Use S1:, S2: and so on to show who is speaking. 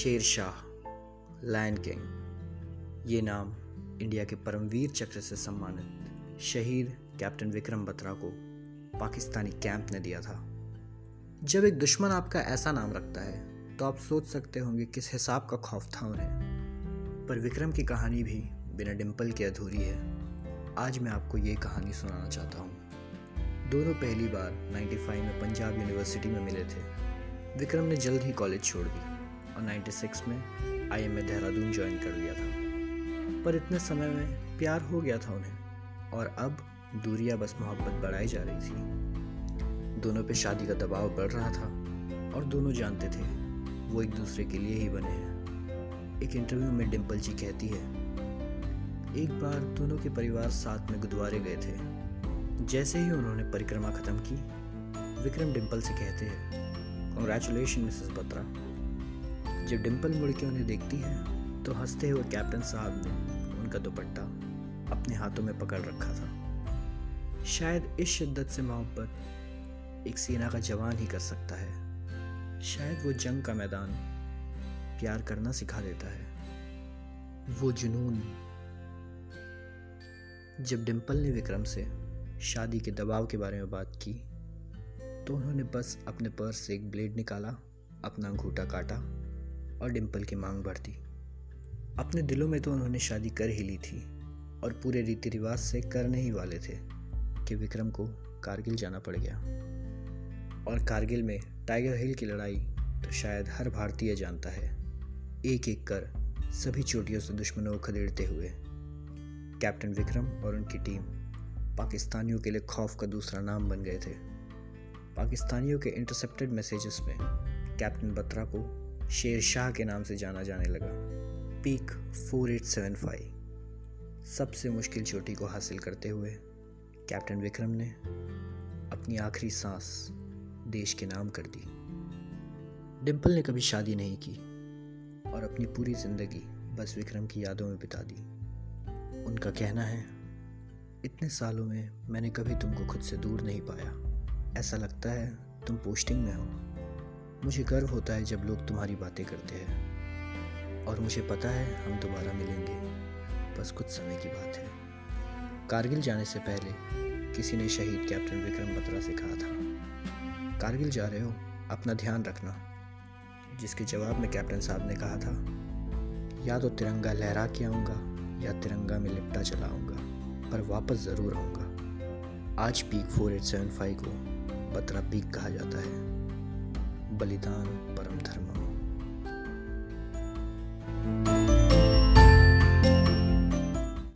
S1: Sher Shah lion king ये नाम India के परमवीर चक्र से सम्मानित शहीद कैप्टन विक्रम बत्रा को पाकिस्तानी कैंप ने दिया था। जब एक दुश्मन आपका ऐसा नाम रखता है तो आप सोच सकते होंगे किस हिसाब का खौफ था उन्हें। पर विक्रम की कहानी भी बिना डिम्पल के अधूरी है। आज मैं आपको ये कहानी सुनाना चाहता हूँ। दोनों पहली बार 95 में पंजाब यूनिवर्सिटी में मिले थे। विक्रम ने जल्द ही कॉलेज छोड़ दी। और 96 में आई में देहरादून ज्वाइन कर लिया था। पर इतने समय में प्यार हो गया था उन्हें और अब दूरिया बस मोहब्बत बढ़ाई जा रही थी। दोनों पे शादी का दबाव बढ़ रहा था और दोनों जानते थे, वो एक दूसरे के लिए ही बने हैं। एक इंटरव्यू में डिम्पल जी कहती है, एक बार दोनों के परिवार साथ में गुरुद्वारे गए थे। जैसे ही उन्होंने परिक्रमा खत्म की, विक्रम डिम्पल से कहते हैं कॉन्ग्रेचुलेशन मिसेस बत्रा जब डिम्पल मुड़ के उन्हें देखती है तो हँसते हुए कैप्टन साहब ने उनका दुपट्टा अपने हाथों में पकड़ रखा था। शायद इस शिद्दत से मोहब्बत एक सेना का जवान ही कर सकता है। शायद वो जंग का मैदान प्यार करना सिखा देता है। वो जुनून जब डिम्पल ने विक्रम से शादी के दबाव के बारे में बात की तो उन्होंने बस अपने पर्स से एक ब्लेड निकाला, अपना अंगूठा काटा और डिम्पल की मांग दी अपने दिलों में तो उन्होंने शादी कर ही ली थी और पूरे रीति रिवाज से करने ही वाले थे कि विक्रम को कारगिल जाना पड़ गया। और कारगिल में टाइगर हिल की लड़ाई तो शायद हर भारतीय जानता है। एक एक कर सभी चोटियों से दुश्मनों को खदेड़ते हुए। कैप्टन विक्रम और उनकी टीम पाकिस्तानियों के लिए खौफ का दूसरा नाम बन गए थे। पाकिस्तानियों के इंटरसेप्टेड मैसेजेस में कैप्टन बत्रा को शेर शाह के नाम से जाना जाने लगा। पीक 4875 सबसे मुश्किल चोटी को हासिल करते हुए कैप्टन विक्रम ने अपनी आखिरी सांस देश के नाम कर दी। डिम्पल ने कभी शादी नहीं की और अपनी पूरी ज़िंदगी बस विक्रम की यादों में बिता दी। उनका कहना है, इतने सालों में मैंने कभी तुमको खुद से दूर नहीं पाया। ऐसा लगता है तुम पोस्टिंग में हो। मुझे गर्व होता है जब लोग तुम्हारी बातें करते हैं। और मुझे पता है हम दोबारा मिलेंगे। बस कुछ समय की बात है। कारगिल जाने से पहले किसी ने शहीद कैप्टन विक्रम बत्रा से कहा था, कारगिल जा रहे हो, अपना ध्यान रखना। जिसके जवाब में कैप्टन साहब ने कहा था, या तो तिरंगा लहरा के आऊँगा, या तिरंगा में लिपटा चलाऊँगा पर वापस ज़रूर आऊँगा। आज peak four eight seven five को बत्रा पीक कहा जाता है। बलिदान परम धर्म।